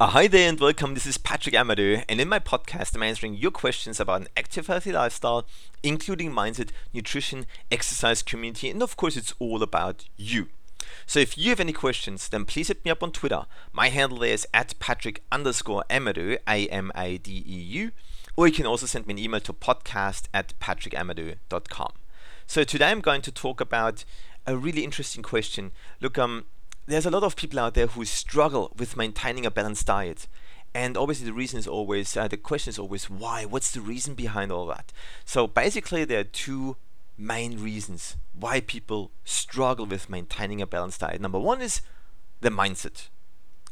Uh, hi there and welcome. This is Patrick Amadeu, and in my podcast, I'm answering your questions about an active, healthy lifestyle, including mindset, nutrition, exercise, community, and of course, it's all about you. So if you have any questions, then please hit me up on Twitter. My handle there is at Patrick underscore Amadeu, A M A D E U, or you can also send me an email to podcast at patrickamadeu.com. So today I'm going to talk about a really interesting question. Look, um, there's a lot of people out there who struggle with maintaining a balanced diet. And obviously, the reason is always, uh, the question is always why? What's the reason behind all that? So, basically, there are two main reasons why people struggle with maintaining a balanced diet. Number one is the mindset,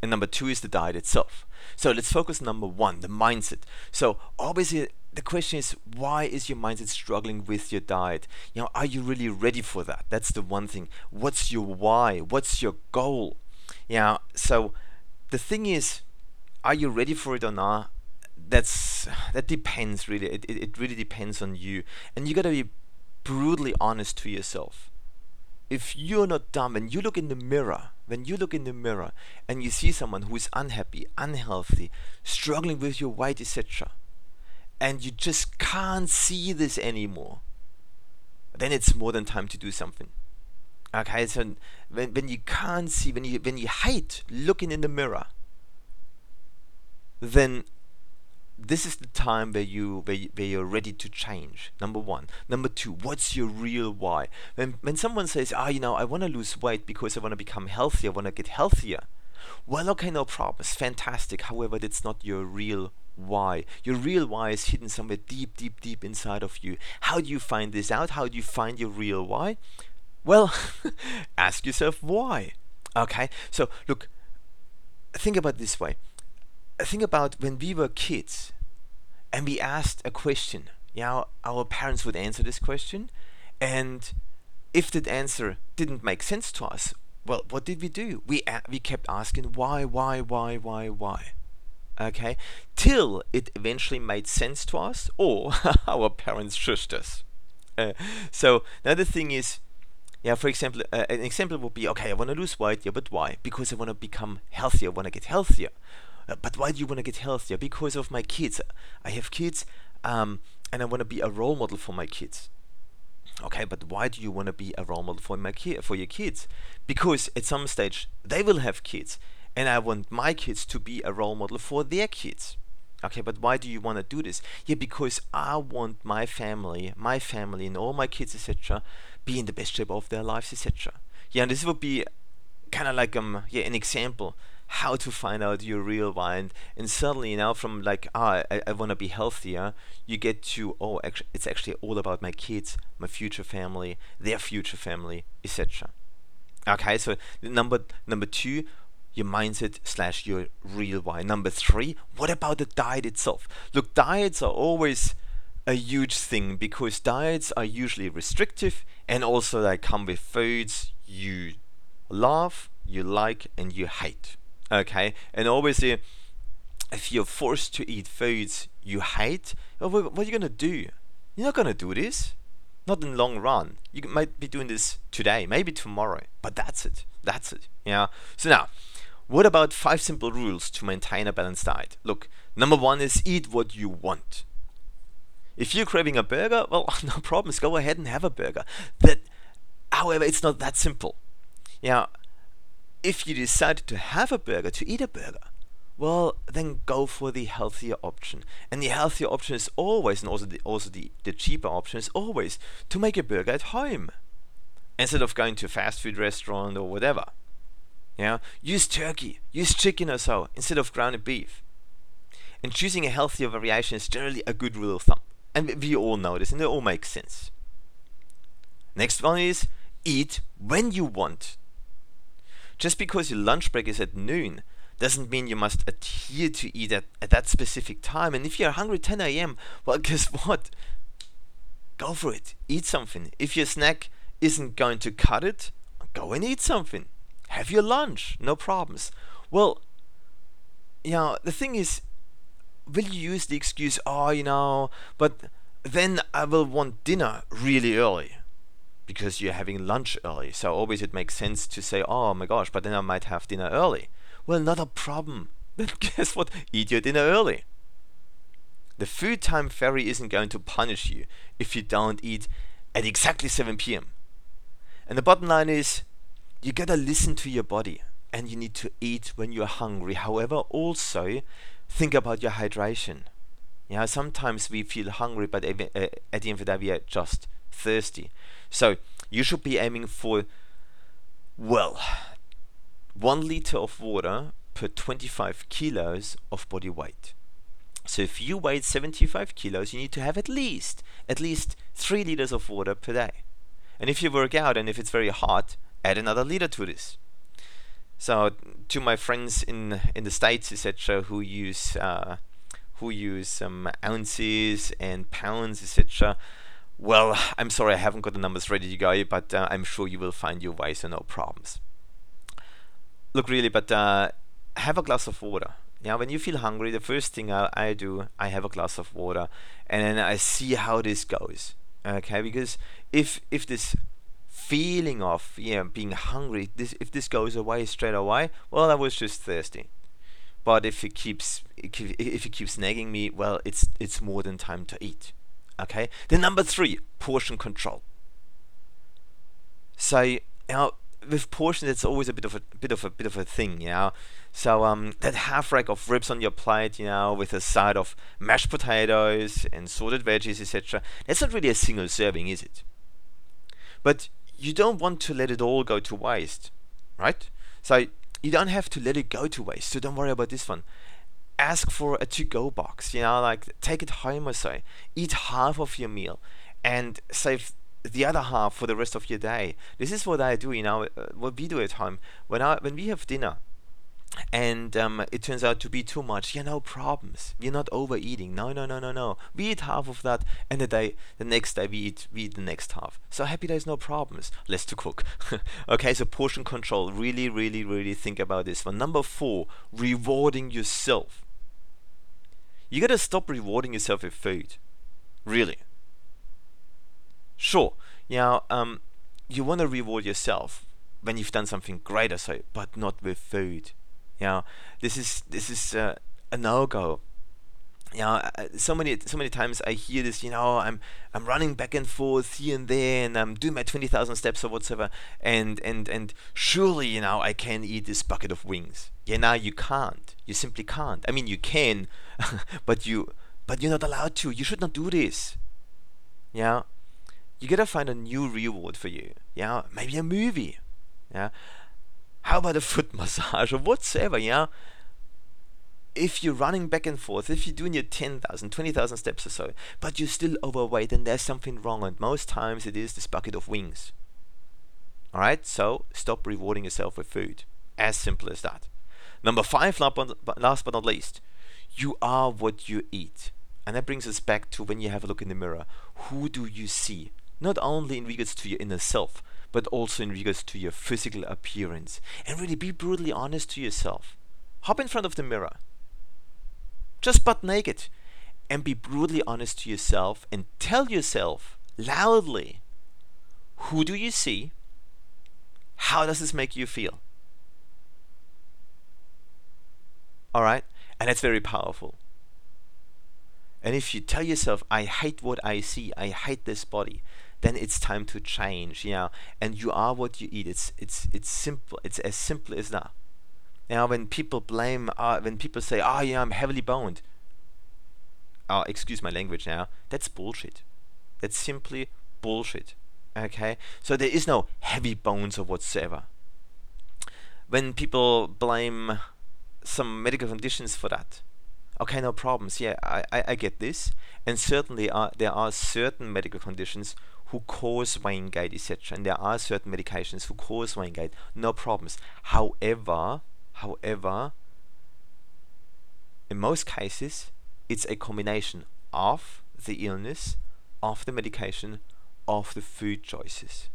and number two is the diet itself. So, let's focus number one, the mindset. So, obviously, the question is why is your mindset struggling with your diet? You know are you really ready for that? That's the one thing. What's your why? What's your goal? Yeah so the thing is are you ready for it or not? That's that depends really. It, it, it really depends on you. And you got to be brutally honest to yourself. If you're not dumb and you look in the mirror when you look in the mirror and you see someone who is unhappy unhealthy struggling with your weight etc and you just can't see this anymore, then it's more than time to do something. Okay, so when, when you can't see, when you when you hate looking in the mirror, then this is the time where you where, you, where you're ready to change. Number one. Number two. What's your real why? When when someone says, "Ah, oh, you know, I want to lose weight because I want to become healthier, I want to get healthier," well, okay, no problem. It's fantastic. However, that's not your real why. Your real why is hidden somewhere deep, deep, deep inside of you. How do you find this out? How do you find your real why? Well, ask yourself why. Okay, so look, think about this way. Think about when we were kids and we asked a question. Yeah, know, our parents would answer this question, and if that answer didn't make sense to us, well, what did we do? We a- we kept asking why, why, why, why, why okay, till it eventually made sense to us or our parents shushed us. Uh, so another thing is, yeah, for example, uh, an example would be, okay, I want to lose weight, yeah, but why? Because I want to become healthier, I want to get healthier. Uh, but why do you want to get healthier? Because of my kids. I have kids, um, and I want to be a role model for my kids. Okay, but why do you want to be a role model for my ki- for your kids? Because at some stage they will have kids, and I want my kids to be a role model for their kids. Okay, but why do you want to do this? Yeah, because I want my family, my family, and all my kids, etc., be in the best shape of their lives, etc. Yeah, and this would be kind of like um yeah an example how to find out your real why and, and suddenly know from like ah I, I want to be healthier you get to oh actually it's actually all about my kids my future family their future family etc okay so number number two your mindset slash your real why. Number three, what about the diet itself? Look, diets are always a huge thing because diets are usually restrictive and also they come with foods you love, you like, and you hate. Okay, and obviously, if you're forced to eat foods you hate, what are you gonna do? You're not gonna do this. Not in the long run. You might be doing this today, maybe tomorrow, but that's it. That's it. Yeah. So now, what about five simple rules to maintain a balanced diet? Look, number one is eat what you want. If you're craving a burger, well, no problems. Go ahead and have a burger. That, however, it's not that simple. Yeah, if you decide to have a burger, to eat a burger, well, then go for the healthier option. And the healthier option is always, and also the, also the, the cheaper option is always to make a burger at home instead of going to a fast food restaurant or whatever. Yeah, use turkey, use chicken or so instead of ground beef. And choosing a healthier variation is generally a good rule of thumb. And we all know this and it all makes sense. Next one is eat when you want. Just because your lunch break is at noon doesn't mean you must adhere to eat at, at that specific time. And if you're hungry 10 a.m., well, guess what? Go for it. Eat something. If your snack isn't going to cut it, go and eat something have your lunch, no problems. Well, you know, the thing is, will you use the excuse, oh, you know, but then I will want dinner really early because you're having lunch early. So always it makes sense to say, oh my gosh, but then I might have dinner early. Well, not a problem. then guess what? Eat your dinner early. The food time fairy isn't going to punish you if you don't eat at exactly 7 p.m. And the bottom line is you gotta listen to your body and you need to eat when you're hungry. However, also think about your hydration. Yeah, sometimes we feel hungry, but uh, at the end of the day, we are just thirsty. So you should be aiming for, well, one liter of water per 25 kilos of body weight. So if you weigh 75 kilos, you need to have at least at least three liters of water per day. And if you work out and if it's very hot, add another liter to this. So to my friends in in the states, etc., who use uh, who use um, ounces and pounds, etc. Well, I'm sorry, I haven't got the numbers ready go, but uh, I'm sure you will find your way, so no problems. Look, really, but uh, have a glass of water. Yeah, when you feel hungry, the first thing I, I do, I have a glass of water, and then I see how this goes. Okay, because if if this feeling of yeah being hungry, this if this goes away straight away, well, I was just thirsty. But if it keeps if it keeps nagging me, well, it's it's more than time to eat. Okay. Then number three, portion control. So now with portions, it's always a bit of a bit of a bit of a thing, you know. So um, that half rack of ribs on your plate, you know, with a side of mashed potatoes and sorted veggies, etc. That's not really a single serving, is it? But you don't want to let it all go to waste, right? So you don't have to let it go to waste. So don't worry about this one. Ask for a to-go box, you know, like take it home or so. Eat half of your meal and save the other half for the rest of your day. This is what I do, you know, uh, what we do at home. When I when we have dinner, and um, it turns out to be too much, yeah, no problems. We're not overeating. No, no, no, no, no. We eat half of that, and the day, the next day, we eat, we eat the next half. So happy days, no problems. Less to cook. okay, so portion control. Really, really, really think about this one. Number four, rewarding yourself. You gotta stop rewarding yourself with food. Really. Sure, you know, um, you want to reward yourself when you've done something great or so, but not with food. You know, this is this is uh, a no-go. You know, uh, so many so many times I hear this. You know, I'm I'm running back and forth here and there, and I'm doing my twenty thousand steps or whatever, and and and surely you know I can eat this bucket of wings. Yeah, now you can't. You simply can't. I mean, you can, but you but you're not allowed to. You should not do this. Yeah, you gotta find a new reward for you. Yeah, maybe a movie. Yeah, how about a foot massage or whatsoever? Yeah, if you're running back and forth, if you're doing your 10,000, 20,000 steps or so, but you're still overweight, then there's something wrong. And most times it is this bucket of wings. Alright, so stop rewarding yourself with food. As simple as that. Number five, last but not least, you are what you eat. And that brings us back to when you have a look in the mirror. Who do you see? not only in regards to your inner self, but also in regards to your physical appearance. And really be brutally honest to yourself. Hop in front of the mirror. Just butt naked. And be brutally honest to yourself and tell yourself loudly who do you see? How does this make you feel? Alright? And that's very powerful. And if you tell yourself, I hate what I see, I hate this body, then it's time to change, you know. And you are what you eat. It's it's it's simple. It's as simple as that. Now, when people blame, uh, when people say, "Oh, yeah, I'm heavily boned," oh, excuse my language now. That's bullshit. That's simply bullshit. Okay, so there is no heavy bones or whatsoever. When people blame some medical conditions for that, okay, no problems. Yeah, I, I, I get this, and certainly uh, there are certain medical conditions who cause gain, etc. And there are certain medications who cause gain, no problems. However, however, in most cases, it's a combination of the illness, of the medication, of the food choices.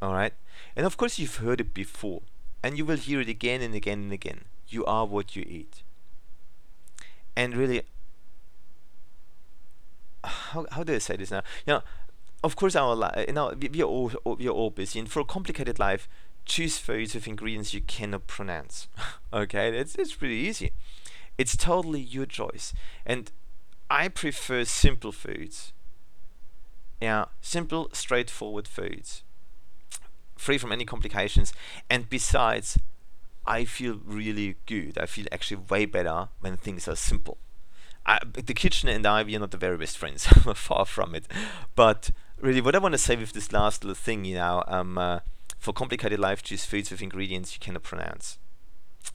Alright? And of course, you've heard it before, and you will hear it again and again and again. You are what you eat. And really, how, how do I say this now? You know, of course, our li- you know we, we are all we are all busy, and for a complicated life, choose foods with ingredients you cannot pronounce. Okay, it's it's pretty easy. It's totally your choice. And I prefer simple foods. Yeah, simple, straightforward foods. Free from any complications. And besides, I feel really good. I feel actually way better when things are simple. I, the kitchen and I, we are not the very best friends. far from it. But really, what I want to say with this last little thing, you know, um, uh, for complicated life, choose foods with ingredients you cannot pronounce.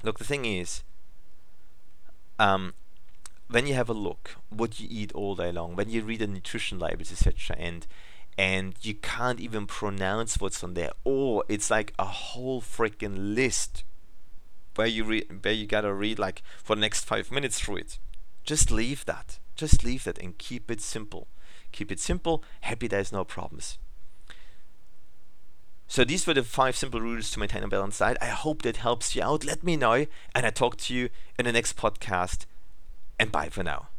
Look, the thing is, um, when you have a look what you eat all day long, when you read the nutrition labels, etc., and and you can't even pronounce what's on there, or it's like a whole freaking list where you where you gotta read like for the next five minutes through it. Just leave that. Just leave that and keep it simple. Keep it simple. Happy there's no problems. So these were the five simple rules to maintain a balanced diet. I hope that helps you out. Let me know, and I talk to you in the next podcast. And bye for now.